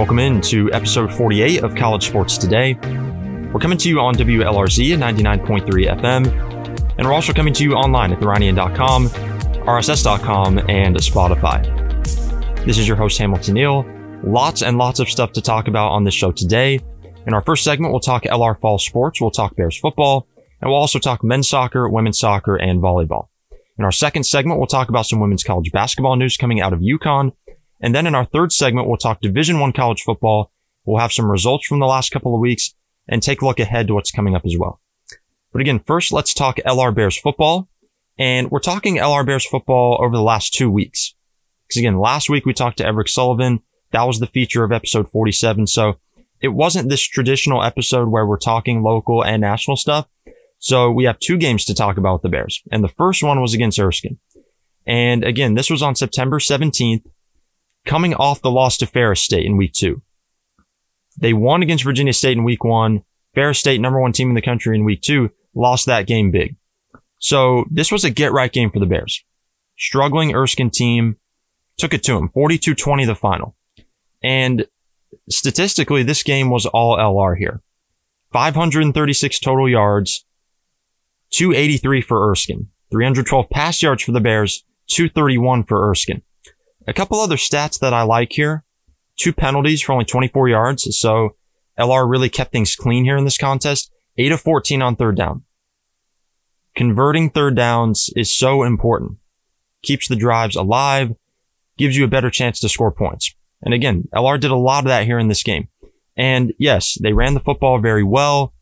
Welcome in to episode 48 of College Sports Today. We're coming to you on WLRZ at 99.3 FM, and we're also coming to you online at theranian.com, rss.com, and Spotify. This is your host, Hamilton Neill. Lots and lots of stuff to talk about on this show today. In our first segment, we'll talk LR Fall Sports, we'll talk Bears football, and we'll also talk men's soccer, women's soccer, and volleyball. In our second segment, we'll talk about some women's college basketball news coming out of UConn and then in our third segment, we'll talk Division One college football. We'll have some results from the last couple of weeks and take a look ahead to what's coming up as well. But again, first let's talk LR Bears football. And we're talking LR Bears football over the last two weeks. Because again, last week we talked to Everett Sullivan. That was the feature of episode 47. So it wasn't this traditional episode where we're talking local and national stuff. So we have two games to talk about with the Bears. And the first one was against Erskine. And again, this was on September 17th coming off the loss to Ferris State in week two. They won against Virginia State in week one. Ferris State, number one team in the country in week two, lost that game big. So this was a get right game for the Bears. Struggling Erskine team took it to him, 42-20 the final. And statistically, this game was all LR here. 536 total yards, 283 for Erskine, 312 pass yards for the Bears, 231 for Erskine. A couple other stats that I like here. Two penalties for only 24 yards. So LR really kept things clean here in this contest. 8 of 14 on third down. Converting third downs is so important. Keeps the drives alive, gives you a better chance to score points. And again, LR did a lot of that here in this game. And yes, they ran the football very well.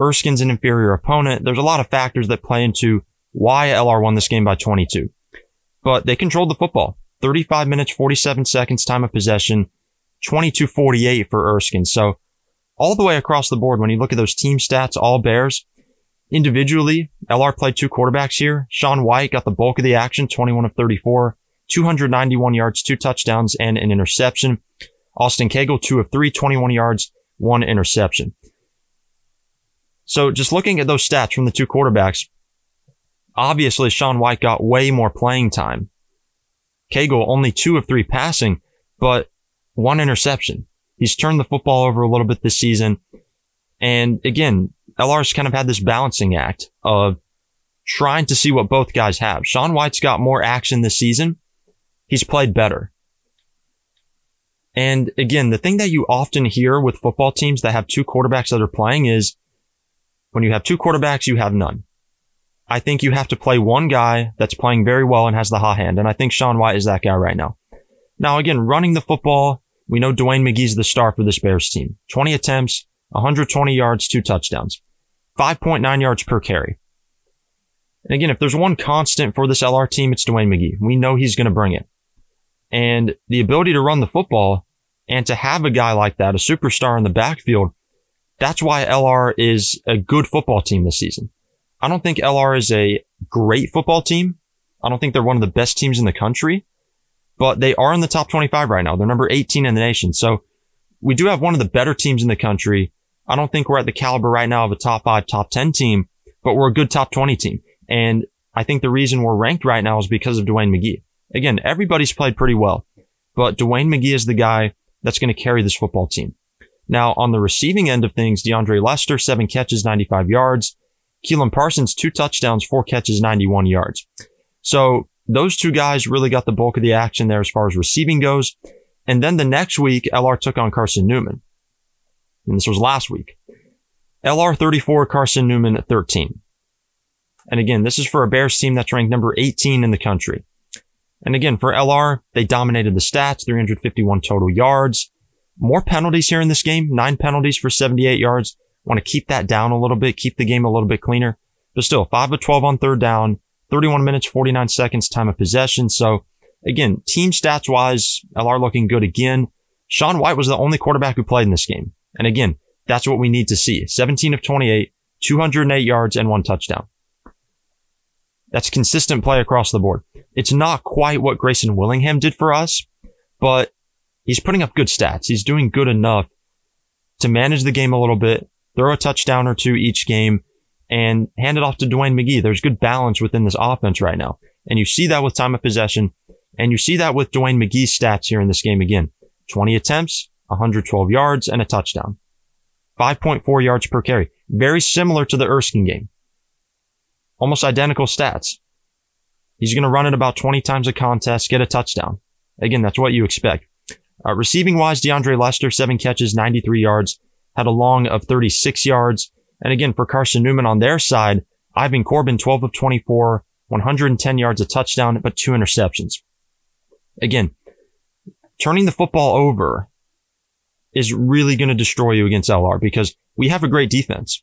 Erskine's an inferior opponent. There's a lot of factors that play into why LR won this game by 22. But they controlled the football. 35 minutes, 47 seconds time of possession, 22-48 for Erskine. So all the way across the board, when you look at those team stats, all Bears, individually, LR played two quarterbacks here. Sean White got the bulk of the action, 21 of 34, 291 yards, two touchdowns, and an interception. Austin Cagle, two of three, 21 yards, one interception. So just looking at those stats from the two quarterbacks, obviously Sean White got way more playing time Cagle only two of three passing, but one interception. He's turned the football over a little bit this season. And again, LR's kind of had this balancing act of trying to see what both guys have. Sean White's got more action this season. He's played better. And again, the thing that you often hear with football teams that have two quarterbacks that are playing is when you have two quarterbacks, you have none. I think you have to play one guy that's playing very well and has the hot hand. And I think Sean White is that guy right now. Now, again, running the football, we know Dwayne McGee's the star for this Bears team. 20 attempts, 120 yards, two touchdowns, 5.9 yards per carry. And again, if there's one constant for this LR team, it's Dwayne McGee. We know he's going to bring it. And the ability to run the football and to have a guy like that, a superstar in the backfield, that's why LR is a good football team this season. I don't think LR is a great football team. I don't think they're one of the best teams in the country, but they are in the top 25 right now. They're number 18 in the nation. So we do have one of the better teams in the country. I don't think we're at the caliber right now of a top five, top 10 team, but we're a good top 20 team. And I think the reason we're ranked right now is because of Dwayne McGee. Again, everybody's played pretty well, but Dwayne McGee is the guy that's going to carry this football team. Now, on the receiving end of things, DeAndre Lester, seven catches, 95 yards. Keelan Parsons, two touchdowns, four catches, 91 yards. So those two guys really got the bulk of the action there as far as receiving goes. And then the next week, LR took on Carson Newman. And this was last week. LR 34, Carson Newman 13. And again, this is for a Bears team that's ranked number 18 in the country. And again, for LR, they dominated the stats, 351 total yards. More penalties here in this game, nine penalties for 78 yards. Want to keep that down a little bit, keep the game a little bit cleaner. But still, 5 of 12 on third down, 31 minutes, 49 seconds time of possession. So again, team stats wise, LR looking good again. Sean White was the only quarterback who played in this game. And again, that's what we need to see. 17 of 28, 208 yards and one touchdown. That's consistent play across the board. It's not quite what Grayson Willingham did for us, but he's putting up good stats. He's doing good enough to manage the game a little bit, throw a touchdown or two each game, and hand it off to Dwayne McGee. There's good balance within this offense right now. And you see that with time of possession, and you see that with Dwayne McGee's stats here in this game again. 20 attempts, 112 yards, and a touchdown. 5.4 yards per carry. Very similar to the Erskine game. Almost identical stats. He's going to run it about 20 times a contest, get a touchdown. Again, that's what you expect. Uh, receiving wise, DeAndre Lester, seven catches, 93 yards, had a long of 36 yards. And again, for Carson Newman on their side, Ivan Corbin, 12 of 24, 110 yards, a touchdown, but two interceptions. Again, turning the football over is really going to destroy you against LR because we have a great defense.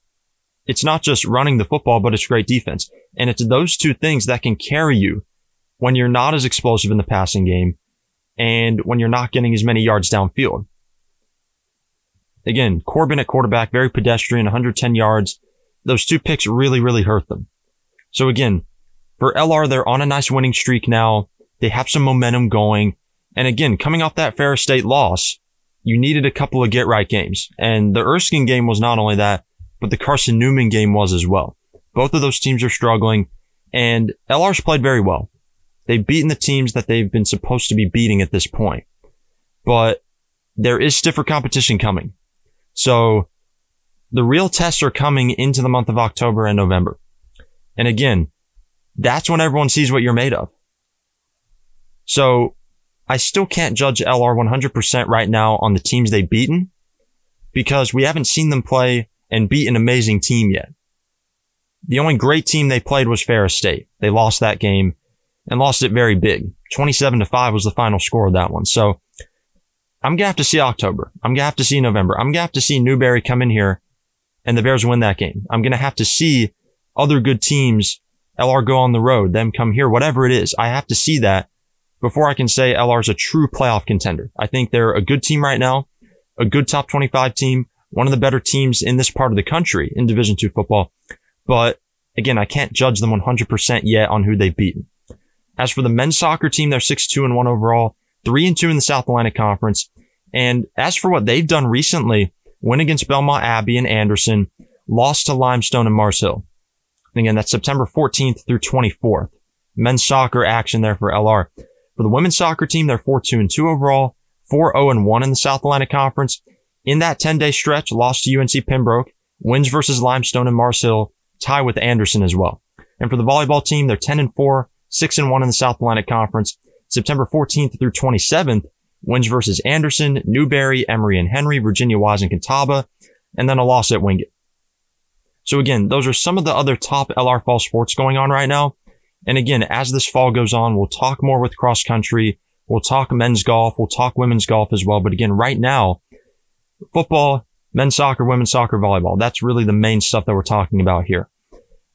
It's not just running the football, but it's great defense. And it's those two things that can carry you when you're not as explosive in the passing game and when you're not getting as many yards downfield. Again, Corbin at quarterback, very pedestrian, 110 yards. Those two picks really, really hurt them. So again, for LR, they're on a nice winning streak now. They have some momentum going. And again, coming off that Ferris State loss, you needed a couple of get right games. And the Erskine game was not only that, but the Carson Newman game was as well. Both of those teams are struggling and LR's played very well. They've beaten the teams that they've been supposed to be beating at this point, but there is stiffer competition coming. So the real tests are coming into the month of October and November. And again, that's when everyone sees what you're made of. So I still can't judge LR 100% right now on the teams they've beaten because we haven't seen them play and beat an amazing team yet. The only great team they played was Ferris State. They lost that game and lost it very big. 27 to 5 was the final score of that one. So I'm going to have to see October. I'm going to have to see November. I'm going to have to see Newberry come in here and the Bears win that game. I'm going to have to see other good teams, LR go on the road, them come here, whatever it is. I have to see that before I can say LR is a true playoff contender. I think they're a good team right now, a good top 25 team, one of the better teams in this part of the country in Division two football. But again, I can't judge them 100% yet on who they've beaten. As for the men's soccer team, they're 6-2 and 1 overall, 3 and 2 in the South Atlantic Conference. And as for what they've done recently, win against Belmont Abbey and Anderson, lost to Limestone and Mars Hill. And again, that's September 14th through 24th. Men's soccer action there for LR. For the women's soccer team, they're 4-2 and 2 overall, 4-0 and 1 in the South Atlantic Conference. In that 10 day stretch, lost to UNC Pembroke, wins versus Limestone and Mars Hill, tie with Anderson as well. And for the volleyball team, they're 10 and 4, 6 and 1 in the South Atlantic Conference. September 14th through 27th, wins versus Anderson, Newberry, Emory and Henry, Virginia Wise and Catawba, and then a loss at Wingate. So again, those are some of the other top LR fall sports going on right now. And again, as this fall goes on, we'll talk more with cross country. We'll talk men's golf. We'll talk women's golf as well. But again, right now, football, men's soccer, women's soccer, volleyball. That's really the main stuff that we're talking about here.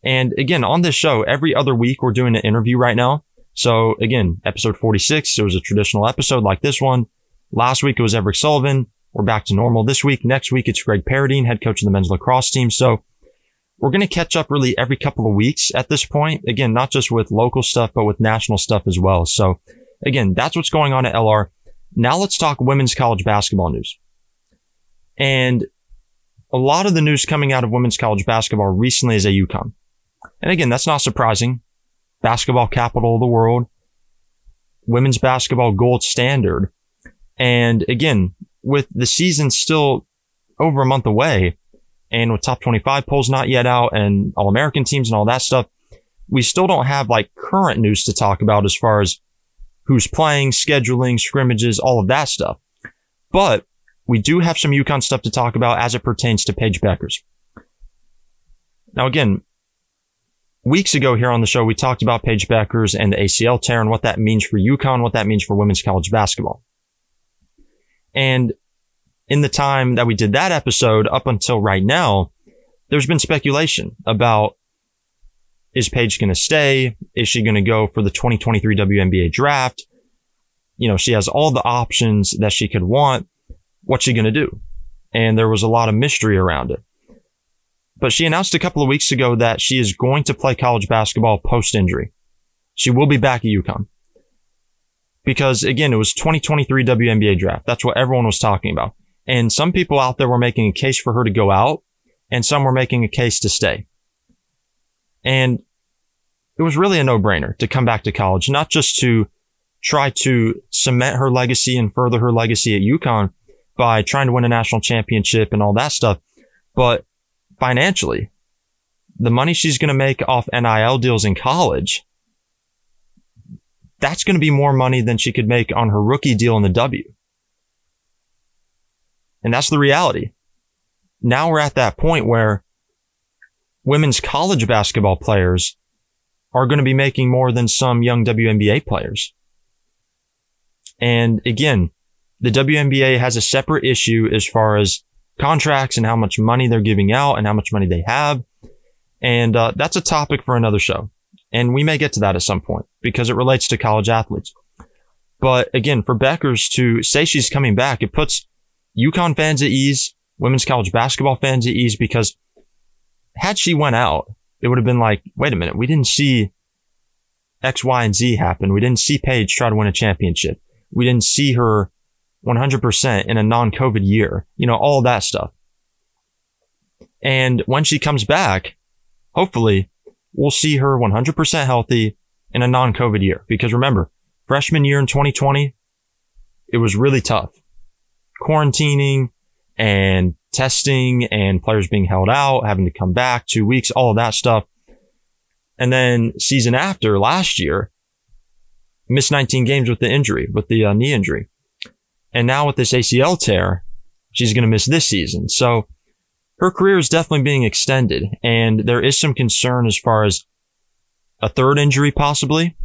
And again, on this show, every other week, we're doing an interview right now. So again, episode 46, it was a traditional episode like this one. Last week, it was Everett Sullivan. We're back to normal this week. Next week, it's Greg Paradine, head coach of the men's lacrosse team. So we're going to catch up really every couple of weeks at this point. Again, not just with local stuff, but with national stuff as well. So again, that's what's going on at LR. Now let's talk women's college basketball news. And a lot of the news coming out of women's college basketball recently is at UConn. And again, that's not surprising. Basketball capital of the world, women's basketball gold standard. And again, with the season still over a month away, and with top 25 polls not yet out and all American teams and all that stuff, we still don't have like current news to talk about as far as who's playing, scheduling, scrimmages, all of that stuff. But we do have some UConn stuff to talk about as it pertains to Paige Bueckers. Now, again, weeks ago here on the show, we talked about Paige Bueckers and the ACL tear and what that means for UConn, what that means for women's college basketball. And in the time that we did that episode up until right now, there's been speculation about is Paige going to stay? Is she going to go for the 2023 WNBA draft? You know, she has all the options that she could want. What's she going to do? And there was a lot of mystery around it. But she announced a couple of weeks ago that she is going to play college basketball post injury. She will be back at UConn. Because again, it was 2023 WNBA draft. That's what everyone was talking about. And some people out there were making a case for her to go out and some were making a case to stay. And it was really a no-brainer to come back to college, not just to try to cement her legacy and further her legacy at UConn by trying to win a national championship and all that stuff, but financially, the money she's going to make off NIL deals in college, that's going to be more money than she could make on her rookie deal in the W. And that's the reality. Now we're at that point where women's college basketball players are going to be making more than some young WNBA players. And again, the WNBA has a separate issue as far as contracts and how much money they're giving out and how much money they have. And uh, that's a topic for another show. And we may get to that at some point because it relates to college athletes. But again, for Bueckers to say she's coming back, it puts UConn fans at ease, women's college basketball fans at ease, because had she went out, it would have been like, wait a minute, we didn't see X, Y, and Z happen. We didn't see Paige try to win a championship. We didn't see her 100% in a non-COVID year. You know, all that stuff. And when she comes back, hopefully we'll see her 100% healthy in a non-COVID year. Because remember, freshman year in 2020, it was really tough. Quarantining and testing and players being held out, having to come back two weeks, all of that stuff. And then season after last year, missed 19 games with the injury, with the uh, knee injury. And now with this ACL tear, she's going to miss this season. So her career is definitely being extended. And there is some concern as far as a third injury possibly.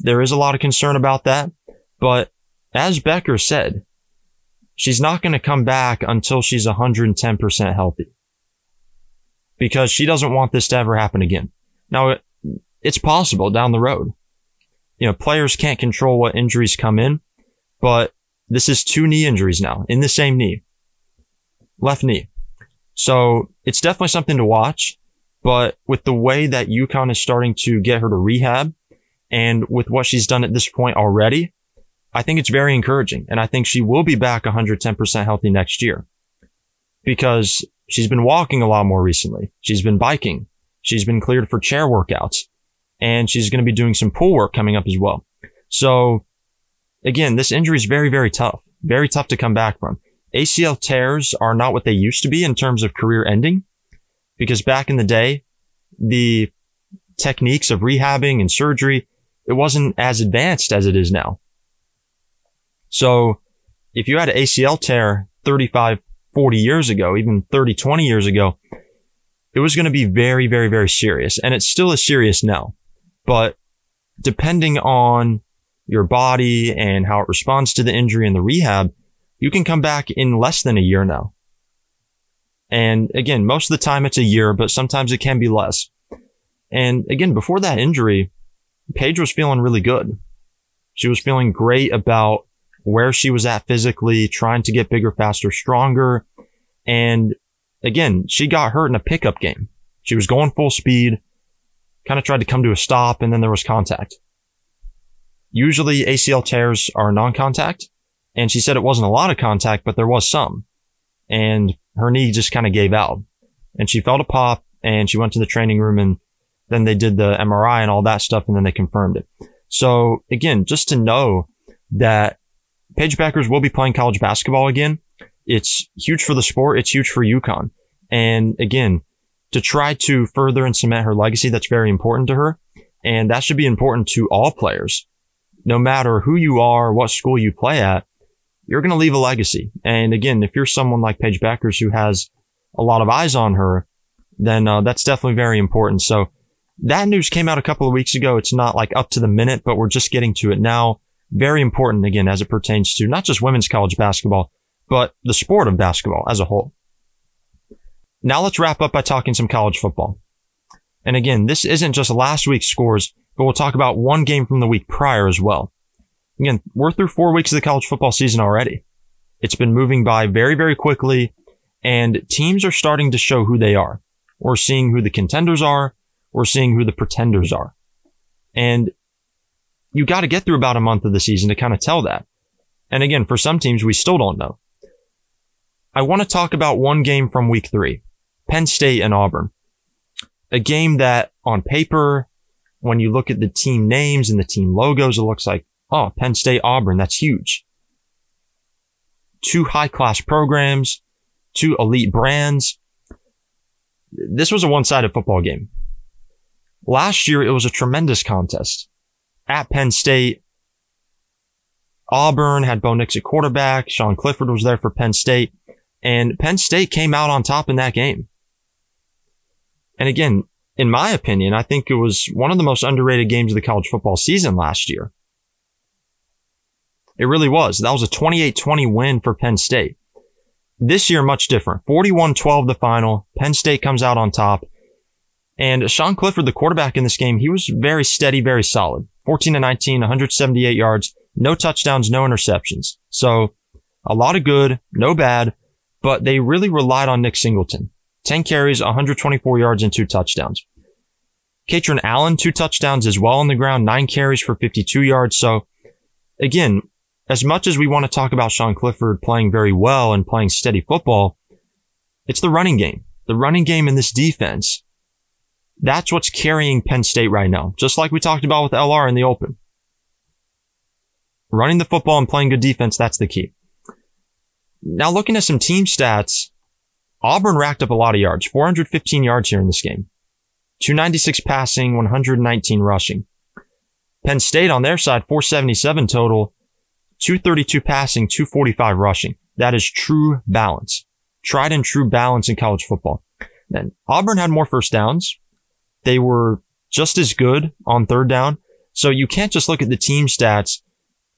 There is a lot of concern about that. But as Becker said, she's not going to come back until she's 110% healthy because she doesn't want this to ever happen again. Now, it's possible down the road. You know, players can't control what injuries come in, but this is two knee injuries now in the same knee, left knee. So it's definitely something to watch. But with the way that UConn is starting to get her to rehab and with what she's done at this point already, I think it's very encouraging. And I think she will be back 110% healthy next year because she's been walking a lot more recently. She's been biking. She's been cleared for chair workouts and she's going to be doing some pool work coming up as well. So again, this injury is very, very tough, very tough to come back from. ACL tears are not what they used to be in terms of career ending because back in the day, the techniques of rehabbing and surgery, it wasn't as advanced as it is now. So if you had an ACL tear 35, 40 years ago, even 30, 20 years ago, it was going to be very, very, very serious. And it's still is serious now. But depending on your body and how it responds to the injury and the rehab, you can come back in less than a year now. And again, most of the time it's a year, but sometimes it can be less. And again, before that injury, Paige was feeling really good. She was feeling great about where she was at physically, trying to get bigger, faster, stronger. And again, she got hurt in a pickup game. She was going full speed, kind of tried to come to a stop, and then there was contact. Usually ACL tears are non-contact, and she said it wasn't a lot of contact, but there was some. And her knee just kind of gave out. And she felt a pop, and she went to the training room, and then they did the MRI and all that stuff, and then they confirmed it. So again, just to know that Paige Bueckers will be playing college basketball again. It's huge for the sport. It's huge for UConn. And again, to try to further and cement her legacy, that's very important to her. And that should be important to all players. No matter who you are, what school you play at, you're going to leave a legacy. And again, if you're someone like Paige Bueckers who has a lot of eyes on her, then uh, that's definitely very important. So that news came out a couple of weeks ago. It's not like up to the minute, but we're just getting to it now very important again as it pertains to not just women's college basketball, but the sport of basketball as a whole. Now let's wrap up by talking some college football. And again, this isn't just last week's scores, but we'll talk about one game from the week prior as well. Again, we're through four weeks of the college football season already. It's been moving by very, very quickly and teams are starting to show who they are. We're seeing who the contenders are. We're seeing who the pretenders are. And you got to get through about a month of the season to kind of tell that. And again, for some teams, we still don't know. I want to talk about one game from week three, Penn State and Auburn. A game that on paper, when you look at the team names and the team logos, it looks like, oh, Penn State, Auburn, that's huge. Two high class programs, two elite brands. This was a one sided football game. Last year, it was a tremendous contest at Penn State. Auburn had Bo Nix at quarterback. Sean Clifford was there for Penn State. And Penn State came out on top in that game. And again, in my opinion, I think it was one of the most underrated games of the college football season last year. It really was. That was a 28-20 win for Penn State. This year, much different. 41-12 the final. Penn State comes out on top. And Sean Clifford, the quarterback in this game, he was very steady, very solid. 14 to 19, 178 yards, no touchdowns, no interceptions. So a lot of good, no bad, but they really relied on Nick Singleton. 10 carries, 124 yards and two touchdowns. Kaytron Allen, two touchdowns as well on the ground, nine carries for 52 yards. So again, as much as we want to talk about Sean Clifford playing very well and playing steady football, it's the running game. The running game in this defense that's what's carrying Penn State right now, just like we talked about with LR in the open. Running the football and playing good defense, that's the key. Now looking at some team stats, Auburn racked up a lot of yards, 415 yards here in this game. 296 passing, 119 rushing. Penn State on their side, 477 total, 232 passing, 245 rushing. That is true balance. Tried and true balance in college football. Then Auburn had more first downs, they were just as good on third down. So you can't just look at the team stats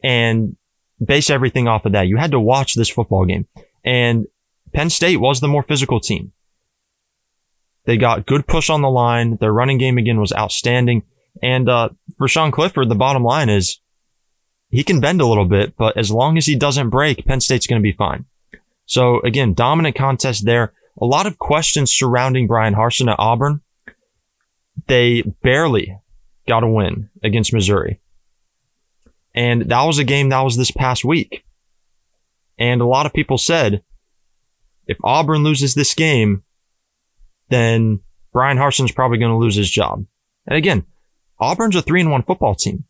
and base everything off of that. You had to watch this football game. And Penn State was the more physical team. They got good push on the line. Their running game again was outstanding. And uh, for Sean Clifford, the bottom line is he can bend a little bit, but as long as he doesn't break, Penn State's going to be fine. So again, dominant contest there. A lot of questions surrounding Bryan Harsin at Auburn they barely got a win against Missouri. And that was a game that was this past week. And a lot of people said, if Auburn loses this game, then Bryan Harsin's probably going to lose his job. And again, Auburn's a three and one football team.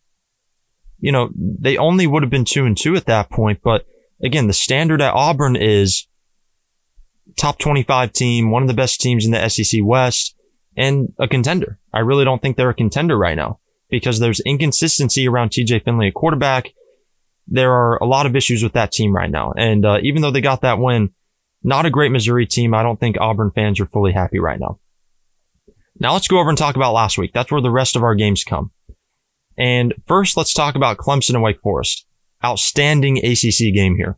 You know, they only would have been two and two at that point, but again, the standard at Auburn is top 25 team, one of the best teams in the SEC West and a contender. I really don't think they're a contender right now because there's inconsistency around TJ Finley at quarterback. There are a lot of issues with that team right now. And uh, even though they got that win, not a great Missouri team. I don't think Auburn fans are fully happy right now. Now let's go over and talk about last week. That's where the rest of our games come. And first, let's talk about Clemson and Wake Forest. Outstanding ACC game here.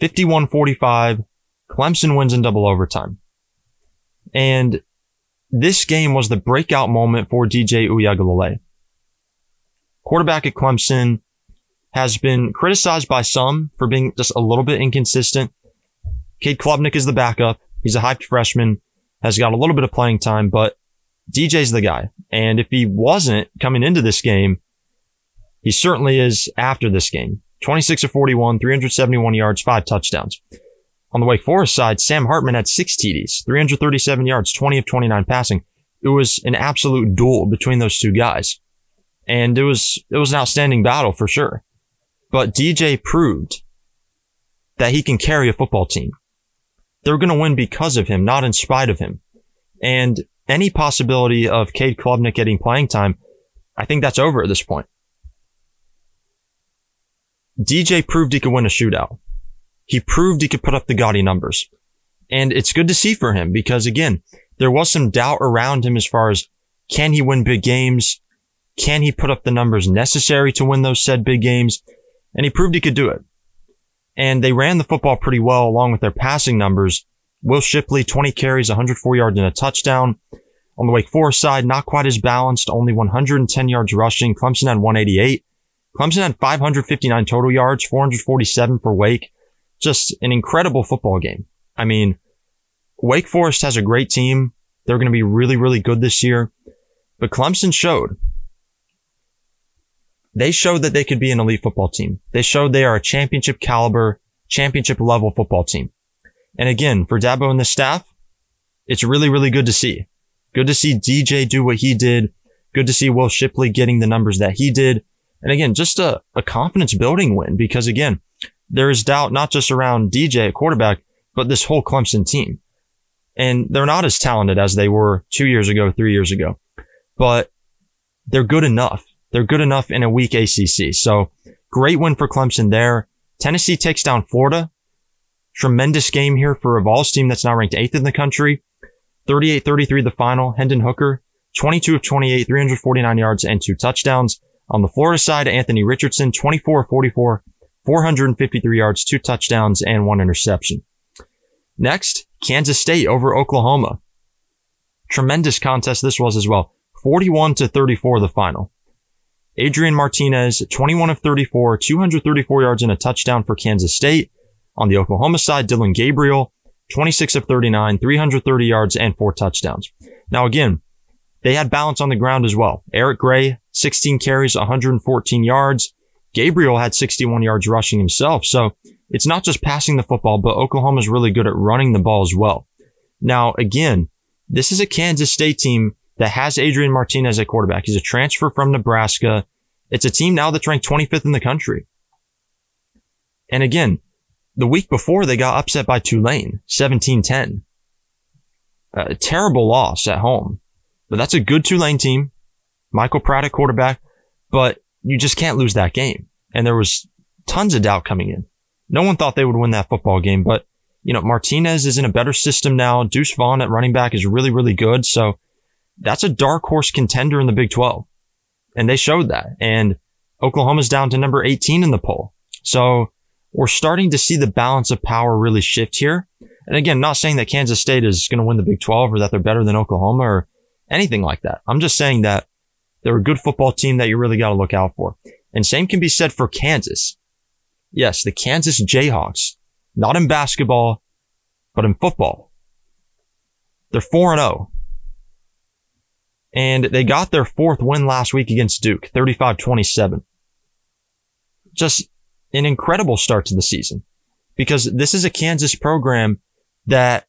51-45. Clemson wins in double overtime. And this game was the breakout moment for DJ Uiagalelei. Quarterback at Clemson has been criticized by some for being just a little bit inconsistent. Cade Klubnik is the backup. He's a hyped freshman, has got a little bit of playing time, but DJ's the guy. And if he wasn't coming into this game, he certainly is after this game. 26 of 41, 371 yards, five touchdowns. On the Wake Forest side, Sam Hartman had six TDs, 337 yards, 20 of 29 passing. It was an absolute duel between those two guys. And it was, it was an outstanding battle for sure. But DJ proved that he can carry a football team. They're going to win because of him, not in spite of him. And any possibility of Cade Klubnik getting playing time, I think that's over at this point. DJ proved he could win a shootout. He proved he could put up the gaudy numbers. And it's good to see for him because again, there was some doubt around him as far as can he win big games? Can he put up the numbers necessary to win those said big games? And he proved he could do it. And they ran the football pretty well along with their passing numbers. Will Shipley, 20 carries, 104 yards and a touchdown. On the Wake Forest side, not quite as balanced, only 110 yards rushing. Clemson had 188. Clemson had 559 total yards, 447 for Wake just an incredible football game. I mean, Wake Forest has a great team. They're going to be really, really good this year. But Clemson showed they showed that they could be an elite football team. They showed they are a championship caliber, championship level football team. And again, for Dabo and the staff, it's really, really good to see. Good to see DJ do what he did. Good to see Will Shipley getting the numbers that he did. And again, just a, a confidence building win because again, there is doubt not just around DJ at quarterback, but this whole Clemson team. And they're not as talented as they were two years ago, three years ago, but they're good enough. They're good enough in a weak ACC. So great win for Clemson there. Tennessee takes down Florida. Tremendous game here for a Vols team that's now ranked eighth in the country. 38-33 the final. Hendon Hooker, 22 of 28, 349 yards and two touchdowns. On the Florida side, Anthony Richardson, 24 of 44, 453 yards, two touchdowns and one interception. Next, Kansas State over Oklahoma. Tremendous contest this was as well. 41 to 34 the final. Adrian Martinez, 21 of 34, 234 yards and a touchdown for Kansas State. On the Oklahoma side, Dillon Gabriel, 26 of 39, 330 yards and four touchdowns. Now again, they had balance on the ground as well. Eric Gray, 16 carries, 114 yards. Gabriel had 61 yards rushing himself. So it's not just passing the football, but Oklahoma's really good at running the ball as well. Now, again, this is a Kansas State team that has Adrian Martinez at quarterback. He's a transfer from Nebraska. It's a team now that's ranked 25th in the country. And again, the week before they got upset by Tulane, 17-10. A terrible loss at home. But that's a good Tulane team. Michael Pratt at quarterback, but you just can't lose that game. And there was tons of doubt coming in. No one thought they would win that football game, but you know, Martinez is in a better system now. Deuce Vaughn at running back is really, really good. So that's a dark horse contender in the Big 12. And they showed that. And Oklahoma's down to number 18 in the poll. So we're starting to see the balance of power really shift here. And again, not saying that Kansas State is going to win the Big 12 or that they're better than Oklahoma or anything like that. I'm just saying that they're a good football team that you really got to look out for. And same can be said for Kansas. Yes, the Kansas Jayhawks, not in basketball, but in football. They're 4 and 0 and they got their fourth win last week against Duke, 35-27. Just an incredible start to the season because this is a Kansas program that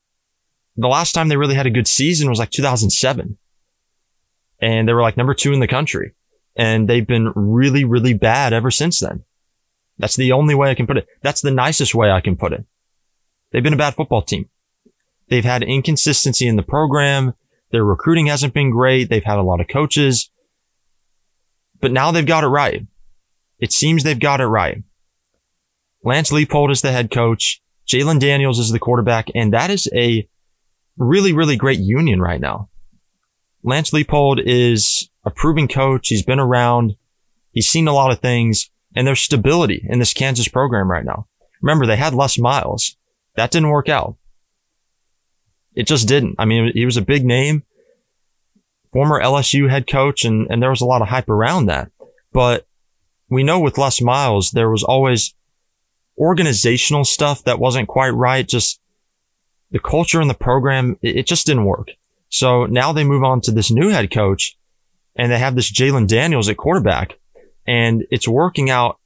the last time they really had a good season was like 2007 and they were like number two in the country and they've been really, really bad ever since then. That's the only way I can put it. That's the nicest way I can put it. They've been a bad football team. They've had inconsistency in the program. Their recruiting hasn't been great. They've had a lot of coaches, but now they've got it right. It seems they've got it right. Lance Leipold is the head coach. Jalon Daniels is the quarterback, and that is a really, really great union right now. Lance Leipold is a proven coach. He's been around. He's seen a lot of things, and there's stability in this Kansas program right now. Remember, they had Les Miles. That didn't work out. It just didn't. I mean, he was a big name, former LSU head coach, and, and there was a lot of hype around that. But we know with Les Miles, there was always organizational stuff that wasn't quite right. Just the culture in the program, it, it just didn't work. So now they move on to this new head coach and they have this Jalon Daniels at quarterback and it's working out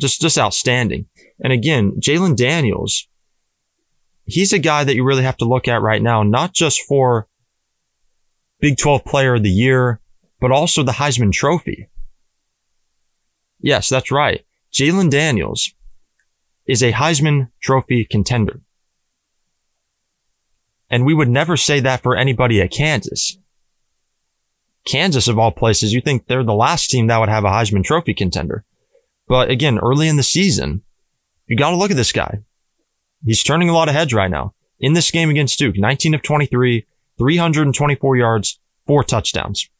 just, just outstanding. And again, Jalon Daniels, he's a guy that you really have to look at right now, not just for Big 12 player of the year, but also the Heisman trophy. Yes, that's right. Jalon Daniels is a Heisman trophy contender. And we would never say that for anybody at Kansas. Kansas, of all places, you think they're the last team that would have a Heisman trophy contender. But again, early in the season, you got to look at this guy. He's turning a lot of heads right now. In this game against Duke, 19 of 23, 324 yards, four touchdowns.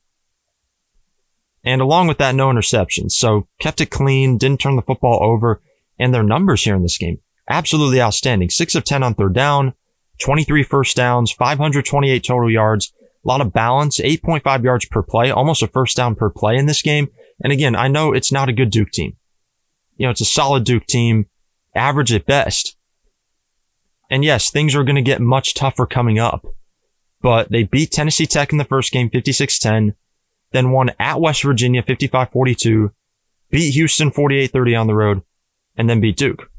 And along with that, no interceptions. So kept it clean, didn't turn the football over. And their numbers here in this game, absolutely outstanding. Six of 10 on third down, 23 first downs, 528 total yards, a lot of balance, 8.5 yards per play, almost a first down per play in this game. And again, I know it's not a good Duke team. You know, it's a solid Duke team, average at best. And yes, things are going to get much tougher coming up. But they beat Tennessee Tech in the first game 56-10, then won at West Virginia 55-42, beat Houston 48-30 on the road, and then beat Duke.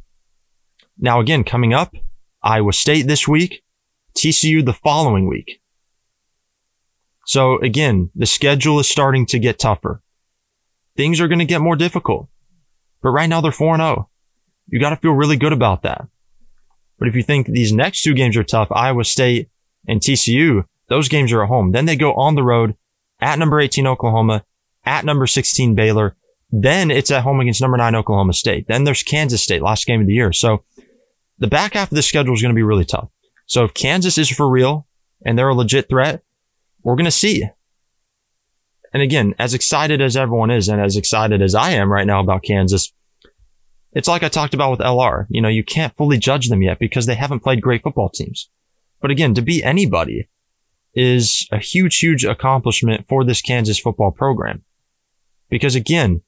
Now again, coming up, Iowa State this week, TCU the following week. So again, the schedule is starting to get tougher. Things are going to get more difficult. But right now they're 4-0. You got to feel really good about that. But if you think these next two games are tough, Iowa State and TCU, those games are at home. Then they go on the road at number 18 Oklahoma, at number 16 Baylor. Then it's at home against number 9 Oklahoma State. Then there's Kansas State, last game of the year. So the back half of the schedule is going to be really tough. So if Kansas is for real and they're a legit threat, we're going to see. And again, as excited as everyone is and as excited as I am right now about Kansas, it's like I talked about with LR. You know, you can't fully judge them yet because they haven't played great football teams. But again, to beat anybody is a huge, huge accomplishment for this Kansas football program. Because again,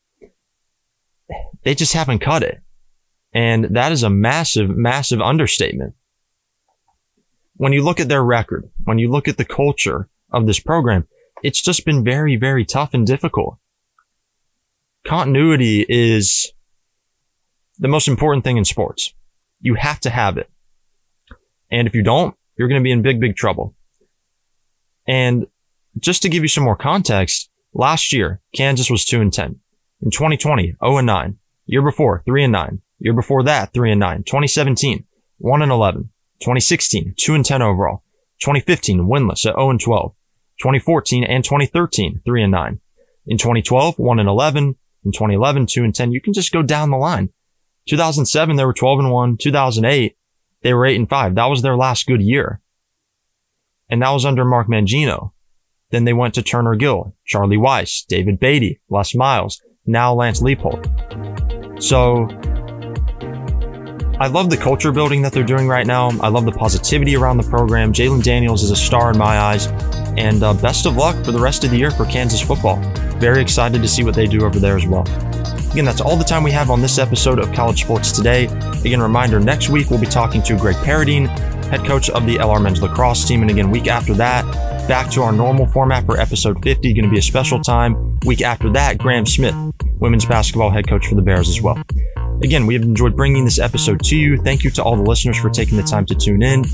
they just haven't cut it. And that is a massive, massive understatement. When you look at their record, when you look at the culture of this program, it's just been very, very tough and difficult. Continuity is the most important thing in sports. You have to have it. And if you don't, you're going to be in big, big trouble. And just to give you some more context, last year, Kansas was 2 and 10. In 2020, 0 and 9. Year before, 3 and 9. Year before that, 3 and 9. 2017, 1 and 11. 2016, 2 and 10 overall. 2015, winless at 0 and 12. 2014 and 2013, 3 and 9. In 2012, 1 and 11. In 2011, 2 and 10. You can just go down the line. 2007, they were 12 and 1. 2008, they were 8 and 5. That was their last good year. And that was under Mark Mangino. Then they went to Turner Gill, Charlie Weis, David Beaty, Les Miles, now Lance Leipold. So I love the culture building that they're doing right now. I love the positivity around the program. Jalon Daniels is a star in my eyes. And uh, best of luck for the rest of the year for Kansas football. Very excited to see what they do over there as well. Again, that's all the time we have on this episode of College Sports Today. Again, reminder next week we'll be talking to Greg Paradine, head coach of the LR men's lacrosse team. And again, week after that, back to our normal format for episode 50, going to be a special time. Week after that, Graham Smith, women's basketball head coach for the Bears as well. Again, we have enjoyed bringing this episode to you. Thank you to all the listeners for taking the time to tune in.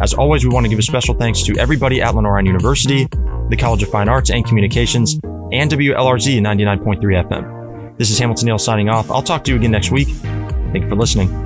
As always, we want to give a special thanks to everybody at Lenoir University, the College of Fine Arts and Communications, and WLRZ 99.3 FM. This is Hamilton Neill signing off. I'll talk to you again next week. Thank you for listening.